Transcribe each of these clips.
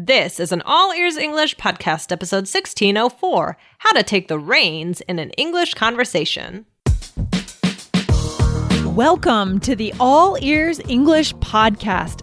This is an All Ears English podcast, episode 1604 How to Take the Reins in an English Conversation. Welcome to the All Ears English podcast,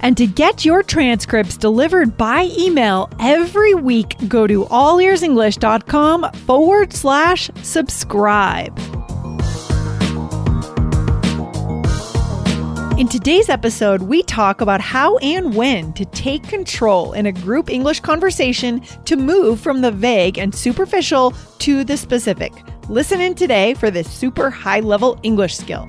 And to get your transcripts delivered by email every week, go to allearsenglish.com forward slash subscribe. In today's episode, we talk about how and when to take control in a group English conversation to move from the vague and superficial to the specific. Listen in today for this super high level English skill.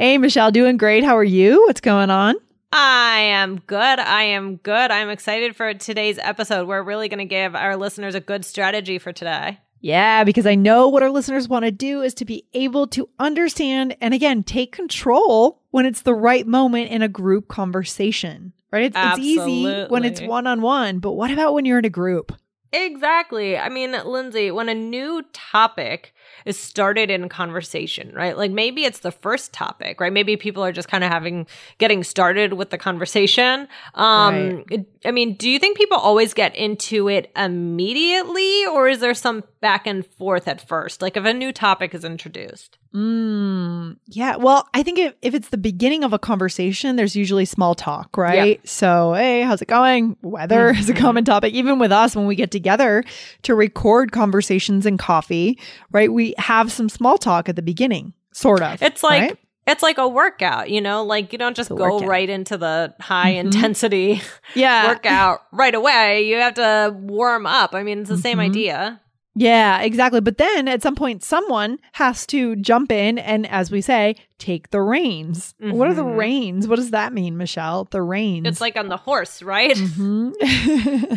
Hey, Michelle, doing great. How are you? What's going on? I am good. I am good. I'm excited for today's episode. We're really going to give our listeners a good strategy for today. Yeah, because I know what our listeners want to do is to be able to understand and again take control when it's the right moment in a group conversation, right? It's, it's easy when it's one on one, but what about when you're in a group? Exactly. I mean, Lindsay, when a new topic is started in conversation, right? Like maybe it's the first topic, right? Maybe people are just kind of having getting started with the conversation. Um right. I mean, do you think people always get into it immediately or is there some back and forth at first? Like if a new topic is introduced? Mm, yeah. Well, I think if, if it's the beginning of a conversation, there's usually small talk, right? Yeah. So, hey, how's it going? Weather mm-hmm. is a common topic. Even with us, when we get together to record conversations and coffee, right? We have some small talk at the beginning, sort of. It's like, right? it's like a workout, you know, like you don't just go workout. right into the high mm-hmm. intensity yeah. workout right away. You have to warm up. I mean, it's the mm-hmm. same idea. Yeah, exactly. But then at some point, someone has to jump in and, as we say, take the reins. Mm-hmm. What are the mm-hmm. reins? What does that mean, Michelle? The reins. It's like on the horse, right? Mm-hmm.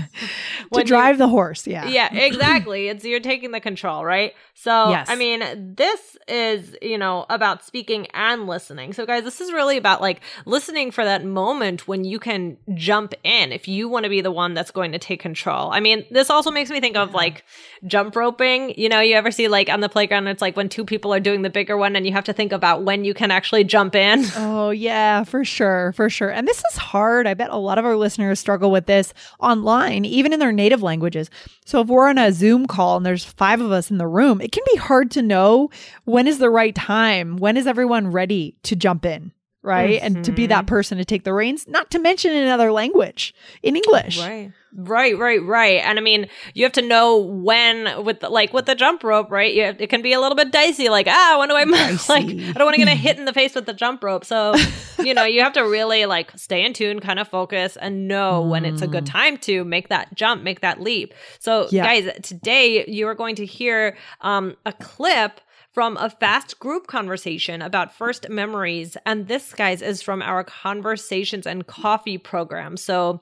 to drive the horse. Yeah. Yeah, exactly. it's you're taking the control, right? So, yes. I mean, this is, you know, about speaking and listening. So, guys, this is really about like listening for that moment when you can jump in if you want to be the one that's going to take control. I mean, this also makes me think of like jump roping. You know, you ever see like on the playground, it's like when two people are doing the bigger one and you have to think about when you you can actually jump in. Oh, yeah, for sure. For sure. And this is hard. I bet a lot of our listeners struggle with this online, even in their native languages. So if we're on a Zoom call and there's five of us in the room, it can be hard to know when is the right time. When is everyone ready to jump in? Right. Mm-hmm. And to be that mm-hmm. person to take the reins, not to mention in another language, in English. Right. Right, right, right. And I mean, you have to know when with the, like with the jump rope, right? You have, it can be a little bit dicey. Like, ah, when do I like? I don't want to get a hit in the face with the jump rope. So, you know, you have to really like stay in tune, kind of focus, and know mm. when it's a good mm. time to make that jump, make that leap. So, yeah. guys, today you are going to hear um, a clip from a fast group conversation about first memories. And this, guys, is from our Conversations and Coffee program. So,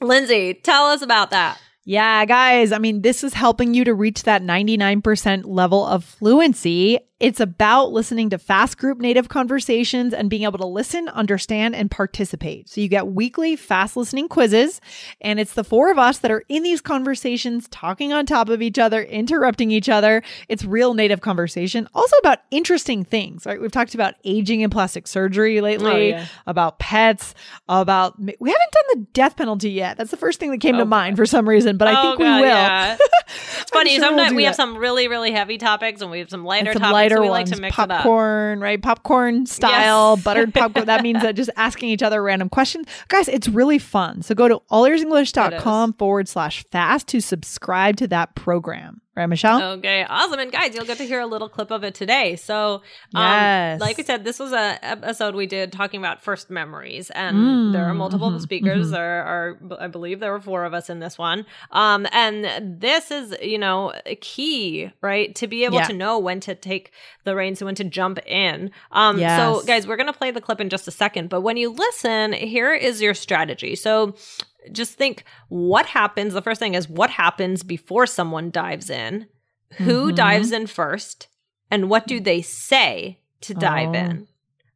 Lindsay, tell us about that. Yeah, guys, I mean, this is helping you to reach that 99% level of fluency it's about listening to fast group native conversations and being able to listen, understand, and participate. So you get weekly fast listening quizzes, and it's the four of us that are in these conversations, talking on top of each other, interrupting each other. It's real native conversation, also about interesting things, right? We've talked about aging and plastic surgery lately, oh, yeah. about pets, about we haven't done the death penalty yet. That's the first thing that came oh, to mind for some reason, but oh, I think God, we will. Yeah. it's funny. Sure sometimes we'll we have some really, really heavy topics, and we have some lighter some topics. Lighter lighter ones, like popcorn, right? Popcorn style, yes. buttered popcorn. that means that just asking each other random questions. Guys, it's really fun. So go to allearsenglish.com forward slash fast to subscribe to that program. Right, Michelle? Okay, awesome. And guys, you'll get to hear a little clip of it today. So, um, yes. like we said, this was a episode we did talking about first memories, and mm, there are multiple mm-hmm, speakers. Mm-hmm. There are, I believe, there were four of us in this one. Um, and this is, you know, key, right, to be able yeah. to know when to take the reins and when to jump in. Um, yes. so, guys, we're gonna play the clip in just a second, but when you listen, here is your strategy. So, just think what happens. The first thing is what happens before someone dives in? Who mm-hmm. dives in first? And what do they say to dive oh. in?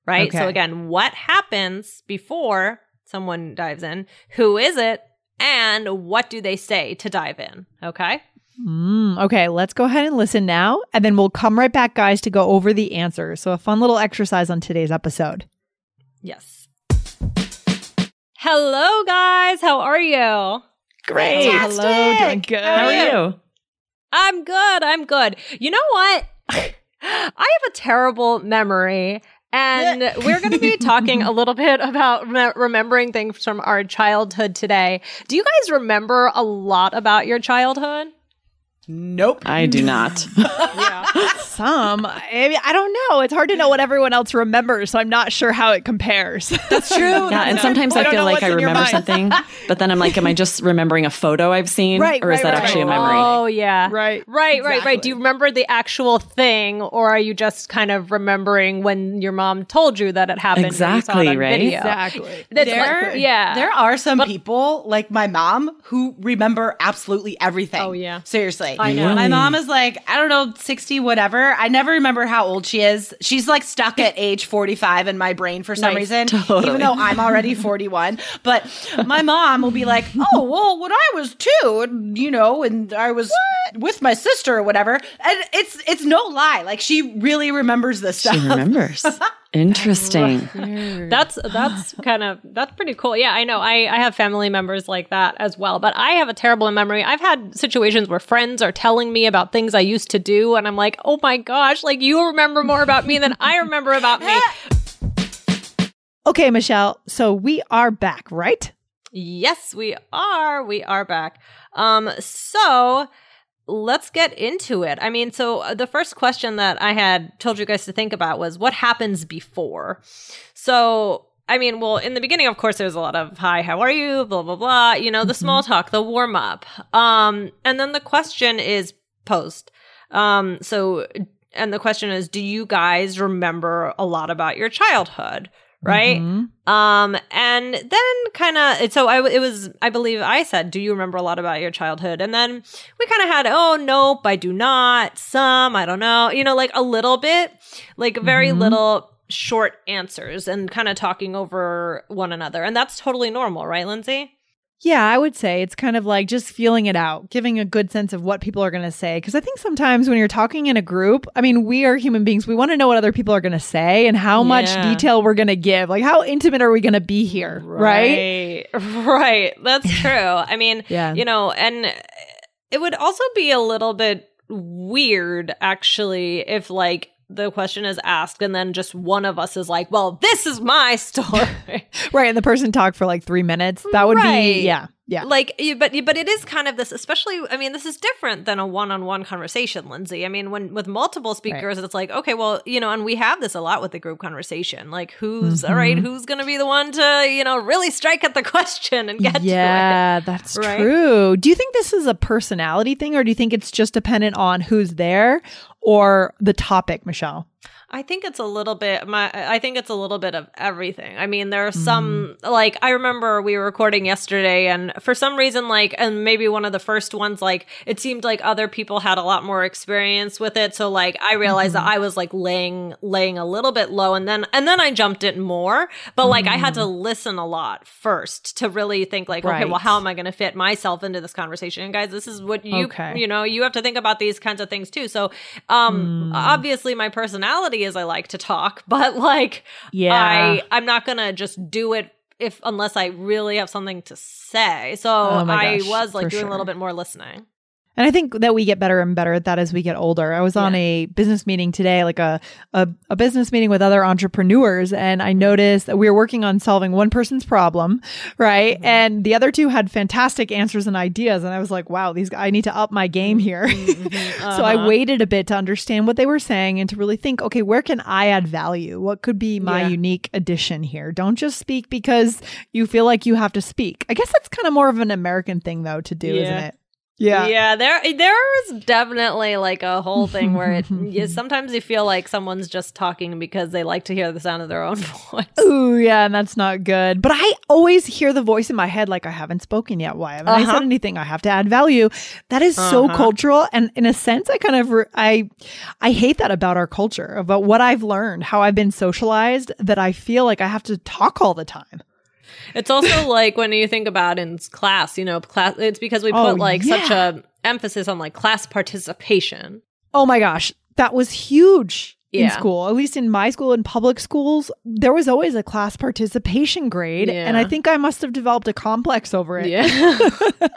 Right? Okay. So, again, what happens before someone dives in? Who is it? And what do they say to dive in? Okay. Mm, okay, let's go ahead and listen now, and then we'll come right back, guys, to go over the answers. So, a fun little exercise on today's episode. Yes. Hello, guys. How are you? Great. Fantastic. Hello, doing good. How are you? I'm good. I'm good. You know what? I have a terrible memory. And we're going to be talking a little bit about re- remembering things from our childhood today. Do you guys remember a lot about your childhood? Nope. I do not. yeah. Some. I, mean, I don't know. It's hard to know what everyone else remembers, so I'm not sure how it compares. That's true. yeah, and sometimes I, I feel like I remember something, but then I'm like, am I just remembering a photo I've seen? Right. Or is right, that right. actually a memory? Oh, yeah. Right. Right, exactly. right, right. Do you remember the actual thing, or are you just kind of remembering when your mom told you that it happened? Exactly, right? Video? Exactly. there, like, yeah. There are some but, people, like my mom, who remember absolutely everything. Oh, yeah. Seriously. I know. My mom is like, I don't know, 60, whatever. I never remember how old she is. She's like stuck at age 45 in my brain for some nice. reason, totally. even though I'm already 41. But my mom will be like, oh, well, when I was two, and, you know, and I was what? with my sister or whatever. And it's, it's no lie. Like she really remembers this stuff. She remembers. Interesting. that's that's kind of that's pretty cool. Yeah, I know. I I have family members like that as well, but I have a terrible memory. I've had situations where friends are telling me about things I used to do and I'm like, "Oh my gosh, like you remember more about me than I remember about me." okay, Michelle. So we are back, right? Yes, we are. We are back. Um so let's get into it. I mean, so uh, the first question that I had told you guys to think about was what happens before? So, I mean, well, in the beginning, of course, there's a lot of hi, how are you? Blah, blah, blah. You know, the mm-hmm. small talk, the warm up. Um, and then the question is posed. Um, so, and the question is, do you guys remember a lot about your childhood? Right? Mm-hmm. Um, and then kind of, so I, it was, I believe I said, do you remember a lot about your childhood? And then we kind of had, oh, nope, I do not. Some, I don't know, you know, like a little bit, like very mm-hmm. little short answers and kind of talking over one another. And that's totally normal, right, Lindsay? Yeah, I would say it's kind of like just feeling it out, giving a good sense of what people are going to say. Because I think sometimes when you're talking in a group, I mean, we are human beings. We want to know what other people are going to say and how yeah. much detail we're going to give. Like, how intimate are we going to be here? Right. Right. right. That's true. I mean, yeah. you know, and it would also be a little bit weird, actually, if like the question is asked and then just one of us is like well this is my story right and the person talked for like three minutes that would right. be yeah yeah like but but it is kind of this especially i mean this is different than a one-on-one conversation lindsay i mean when with multiple speakers right. it's like okay well you know and we have this a lot with the group conversation like who's mm-hmm. all right who's gonna be the one to you know really strike at the question and get yeah that's right? true do you think this is a personality thing or do you think it's just dependent on who's there or the topic, Michelle? I think it's a little bit my I think it's a little bit of everything. I mean, there are some mm. like I remember we were recording yesterday and for some reason like and maybe one of the first ones like it seemed like other people had a lot more experience with it. So like I realized mm-hmm. that I was like laying laying a little bit low and then and then I jumped it more, but like mm. I had to mm. listen a lot first to really think like right. okay, well how am I going to fit myself into this conversation? And guys, this is what you okay. you know, you have to think about these kinds of things too. So um mm. obviously my personality is I like to talk, but like yeah. I I'm not going to just do it if unless I really have something to say. So oh I gosh, was like doing sure. a little bit more listening. And I think that we get better and better at that as we get older. I was on a business meeting today, like a, a, a business meeting with other entrepreneurs, and I noticed that we were working on solving one person's problem, right? Mm-hmm. And the other two had fantastic answers and ideas, and I was like, wow, these I need to up my game here. Mm-hmm. Uh-huh. so I waited a bit to understand what they were saying and to really think, okay, where can I add value? What could be my yeah. unique addition here? Don't just speak because you feel like you have to speak. I guess that's kind of more of an American thing though to do, yeah. isn't it? Yeah. Yeah, there there is definitely like a whole thing where it you, sometimes you feel like someone's just talking because they like to hear the sound of their own voice. Ooh, yeah, and that's not good. But I always hear the voice in my head like I haven't spoken yet. Why haven't uh-huh. I said uh-huh. anything? I have to add value. That is uh-huh. so cultural and in a sense I kind of re- I I hate that about our culture, about what I've learned, how I've been socialized that I feel like I have to talk all the time. It's also like when you think about in class, you know, class. It's because we put oh, like yeah. such a emphasis on like class participation. Oh my gosh, that was huge in school. At least in my school, in public schools, there was always a class participation grade, yeah. and I think I must have developed a complex over it. Yeah.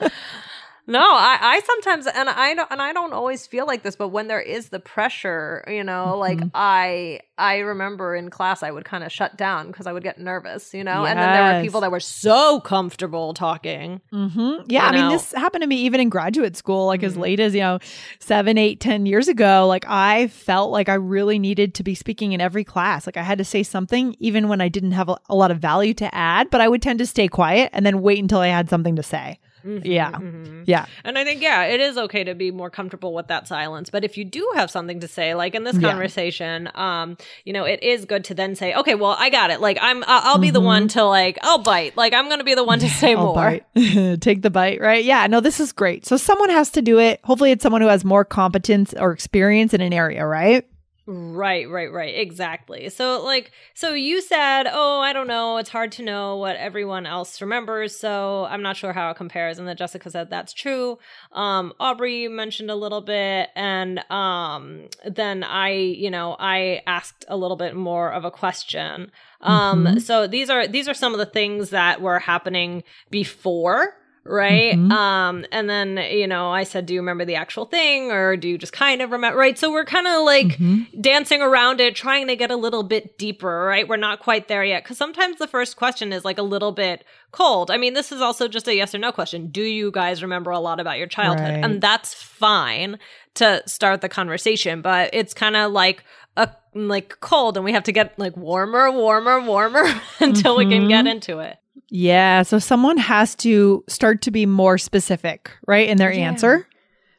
No, I, I sometimes and I don't and I don't always feel like this, but when there is the pressure, you know, mm-hmm. like I I remember in class I would kind of shut down because I would get nervous, you know, yes. and then there were people that were so comfortable talking. Mm-hmm. Yeah, I know? mean, this happened to me even in graduate school, like mm-hmm. as late as you know, seven, eight, ten years ago. Like I felt like I really needed to be speaking in every class. Like I had to say something, even when I didn't have a, a lot of value to add. But I would tend to stay quiet and then wait until I had something to say. Mm-hmm, yeah. Mm-hmm. Yeah. And I think, yeah, it is okay to be more comfortable with that silence. But if you do have something to say, like in this conversation, yeah. um, you know, it is good to then say, okay, well, I got it. Like, I'm, I'll be mm-hmm. the one to like, I'll bite. Like, I'm going to be the one to say more. Take the bite, right? Yeah. No, this is great. So someone has to do it. Hopefully, it's someone who has more competence or experience in an area, right? Right, right, right. Exactly. So, like, so you said, oh, I don't know. It's hard to know what everyone else remembers. So I'm not sure how it compares. And then Jessica said that's true. Um, Aubrey mentioned a little bit. And um, then I, you know, I asked a little bit more of a question. Um, mm-hmm. so these are these are some of the things that were happening before right mm-hmm. um and then you know i said do you remember the actual thing or do you just kind of remember right so we're kind of like mm-hmm. dancing around it trying to get a little bit deeper right we're not quite there yet because sometimes the first question is like a little bit cold i mean this is also just a yes or no question do you guys remember a lot about your childhood right. and that's fine to start the conversation but it's kind of like a like cold and we have to get like warmer warmer warmer until mm-hmm. we can get mm-hmm. into it yeah. So someone has to start to be more specific, right, in their yeah. answer.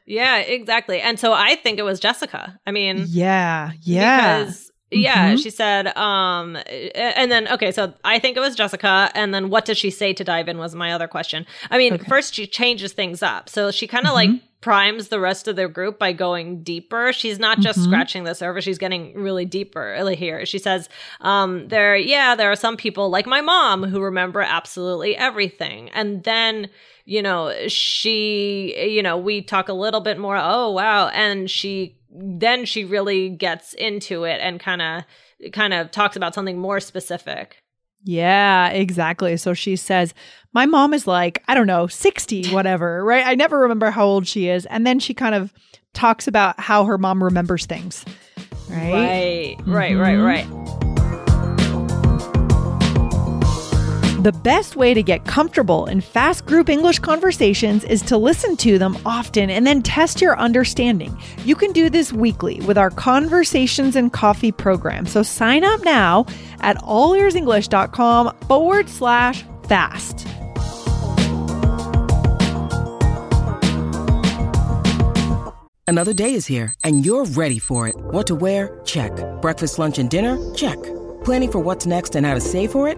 Yeah, exactly. And so I think it was Jessica. I mean, yeah, yeah. Because yeah, mm-hmm. she said, um, and then, okay, so I think it was Jessica. And then what did she say to dive in was my other question. I mean, okay. first she changes things up. So she kind of mm-hmm. like primes the rest of their group by going deeper. She's not just mm-hmm. scratching the surface, she's getting really deeper here. She says, um, there, yeah, there are some people like my mom who remember absolutely everything. And then, you know, she, you know, we talk a little bit more, oh, wow. And she, then she really gets into it and kind of, kind of talks about something more specific. Yeah, exactly. So she says, My mom is like, I don't know, 60, whatever, right? I never remember how old she is. And then she kind of talks about how her mom remembers things. Right? Right, mm-hmm. right, right, The best way to get comfortable in fast group English conversations is to listen to them often and then test your understanding. You can do this weekly with our Conversations and Coffee program. So sign up now at allearsenglish.com forward slash fast. Another day is here, and you're ready for it. What to wear? Check. Breakfast, lunch, and dinner? Check. Planning for what's next and how to save for it?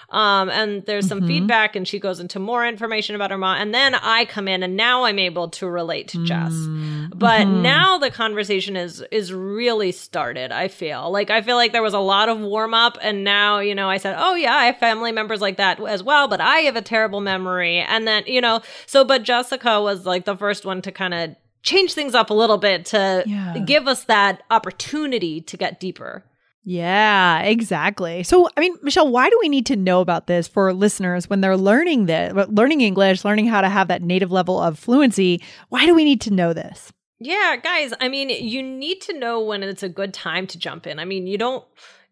um, and there's some mm-hmm. feedback, and she goes into more information about her mom. And then I come in, and now I'm able to relate to Jess. Mm-hmm. But now the conversation is is really started. I feel like I feel like there was a lot of warm up, and now you know I said, oh yeah, I have family members like that as well, but I have a terrible memory. And then you know, so but Jessica was like the first one to kind of change things up a little bit to yeah. give us that opportunity to get deeper. Yeah, exactly. So, I mean, Michelle, why do we need to know about this for listeners when they're learning this, learning English, learning how to have that native level of fluency? Why do we need to know this? Yeah, guys, I mean, you need to know when it's a good time to jump in. I mean, you don't.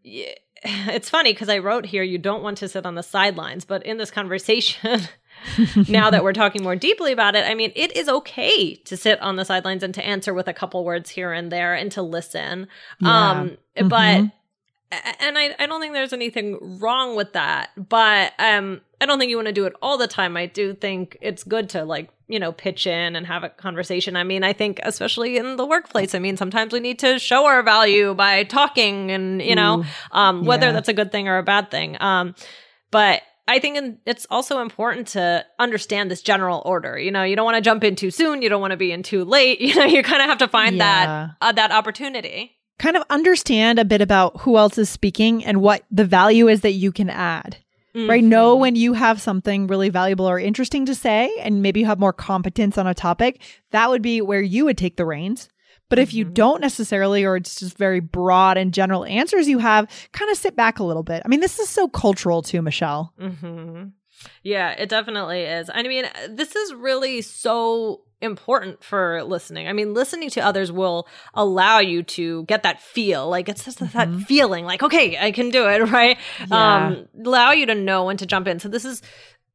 It's funny because I wrote here you don't want to sit on the sidelines, but in this conversation, now that we're talking more deeply about it, I mean, it is okay to sit on the sidelines and to answer with a couple words here and there and to listen. Yeah. Um, mm-hmm. But and I, I don't think there's anything wrong with that but um i don't think you want to do it all the time i do think it's good to like you know pitch in and have a conversation i mean i think especially in the workplace i mean sometimes we need to show our value by talking and you know um whether yeah. that's a good thing or a bad thing um but I think it's also important to understand this general order. You know, you don't want to jump in too soon. You don't want to be in too late. You know, you kind of have to find yeah. that uh, that opportunity kind of understand a bit about who else is speaking and what the value is that you can add. Mm-hmm. Right? Know when you have something really valuable or interesting to say, and maybe you have more competence on a topic, that would be where you would take the reins. But if you mm-hmm. don't necessarily, or it's just very broad and general answers you have, kind of sit back a little bit. I mean, this is so cultural too, Michelle. Mm-hmm. Yeah, it definitely is. I mean, this is really so important for listening. I mean, listening to others will allow you to get that feel. Like it's just mm-hmm. that feeling like, okay, I can do it, right? Yeah. Um, allow you to know when to jump in. So this is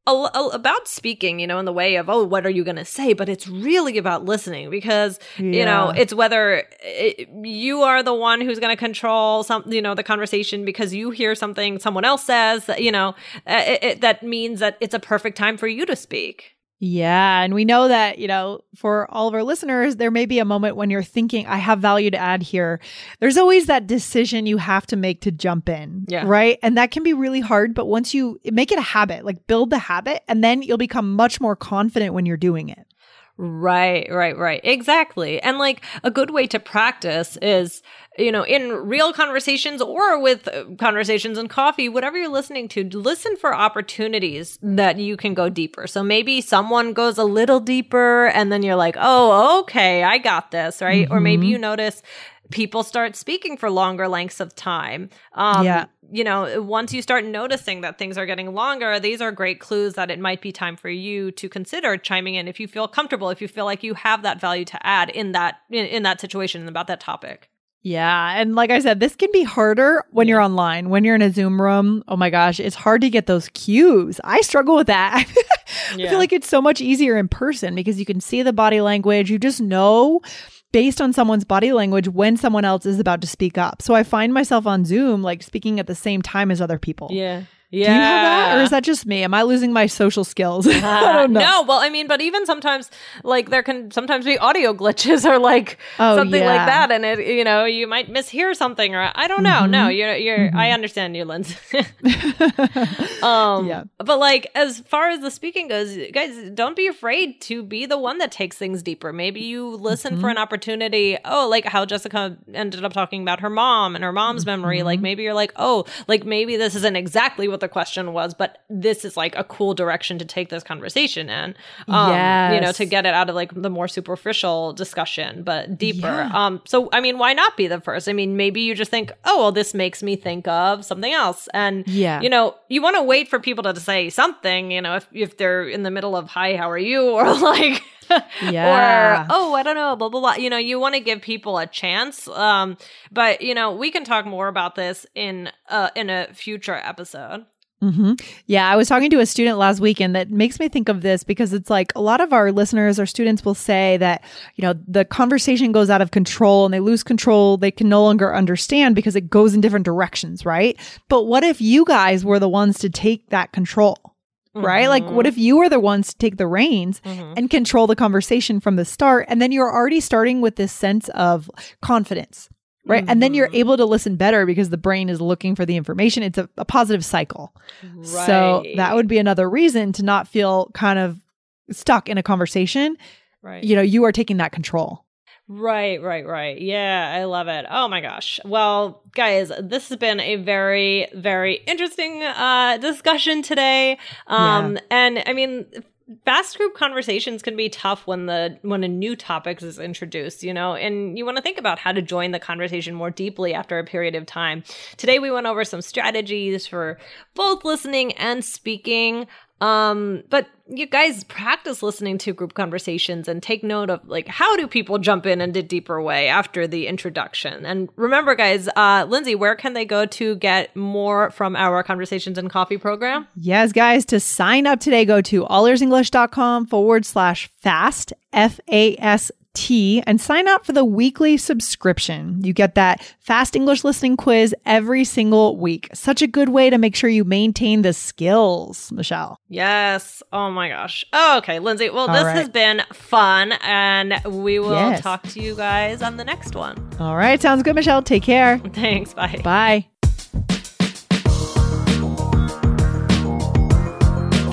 a, a, about speaking, you know, in the way of, oh, what are you going to say? But it's really about listening because, yeah. you know, it's whether it, you are the one who's going to control some, you know, the conversation because you hear something someone else says that, you know, it, it, that means that it's a perfect time for you to speak. Yeah. And we know that, you know, for all of our listeners, there may be a moment when you're thinking, I have value to add here. There's always that decision you have to make to jump in. Yeah. Right. And that can be really hard. But once you make it a habit, like build the habit, and then you'll become much more confident when you're doing it. Right, right, right. Exactly. And like a good way to practice is, you know, in real conversations or with uh, conversations and coffee, whatever you're listening to, listen for opportunities that you can go deeper. So maybe someone goes a little deeper and then you're like, oh, okay, I got this, right? Mm-hmm. Or maybe mm-hmm. you notice people start speaking for longer lengths of time. Um, yeah. You know, once you start noticing that things are getting longer, these are great clues that it might be time for you to consider chiming in if you feel comfortable, if you feel like you have that value to add in that in, in that situation and about that topic. Yeah. And like I said, this can be harder when yeah. you're online, when you're in a Zoom room. Oh my gosh, it's hard to get those cues. I struggle with that. I yeah. feel like it's so much easier in person because you can see the body language. You just know based on someone's body language when someone else is about to speak up. So I find myself on Zoom like speaking at the same time as other people. Yeah. Yeah. Do you have that? Or is that just me? Am I losing my social skills? Uh, I don't know. No, well, I mean, but even sometimes, like, there can sometimes be audio glitches or like oh, something yeah. like that. And it, you know, you might mishear something or I don't know. Mm-hmm. No, you're, you're, mm-hmm. I understand you, Lindsay. um, yeah. But like, as far as the speaking goes, guys, don't be afraid to be the one that takes things deeper. Maybe you listen mm-hmm. for an opportunity. Oh, like how Jessica ended up talking about her mom and her mom's memory. Like, mm-hmm. maybe you're like, oh, like maybe this isn't exactly what the question was, but this is like a cool direction to take this conversation in. Um, yes. you know, to get it out of like the more superficial discussion, but deeper. Yeah. Um, so I mean, why not be the first? I mean, maybe you just think, oh, well, this makes me think of something else. And yeah, you know, you want to wait for people to say something, you know, if if they're in the middle of hi, how are you? Or like yeah. or oh, I don't know, blah blah blah. You know, you want to give people a chance. Um, but you know, we can talk more about this in uh in a future episode. Mm-hmm. Yeah, I was talking to a student last weekend that makes me think of this because it's like a lot of our listeners or students will say that, you know, the conversation goes out of control and they lose control. They can no longer understand because it goes in different directions, right? But what if you guys were the ones to take that control? Right? Mm-hmm. Like, what if you were the ones to take the reins mm-hmm. and control the conversation from the start? And then you're already starting with this sense of confidence right? Mm-hmm. And then you're mm-hmm. able to listen better because the brain is looking for the information. It's a, a positive cycle. Right. So that would be another reason to not feel kind of stuck in a conversation. Right. You know, you are taking that control. Right, right, right. Yeah, I love it. Oh my gosh. Well, guys, this has been a very, very interesting uh discussion today. Um yeah. and I mean fast group conversations can be tough when the when a new topic is introduced you know and you want to think about how to join the conversation more deeply after a period of time. Today we went over some strategies for both listening and speaking um, but you guys practice listening to group conversations and take note of like how do people jump in in a deeper way after the introduction. And remember, guys, uh, Lindsay, where can they go to get more from our conversations and coffee program? Yes, guys, to sign up today, go to allearsenglish.com forward slash fast F A S T and sign up for the weekly subscription. You get that fast English listening quiz every single week. Such a good way to make sure you maintain the skills, Michelle. Yes. Oh my gosh. Oh, okay, Lindsay. Well, All this right. has been fun, and we will yes. talk to you guys on the next one. All right. Sounds good, Michelle. Take care. Thanks. Bye. Bye.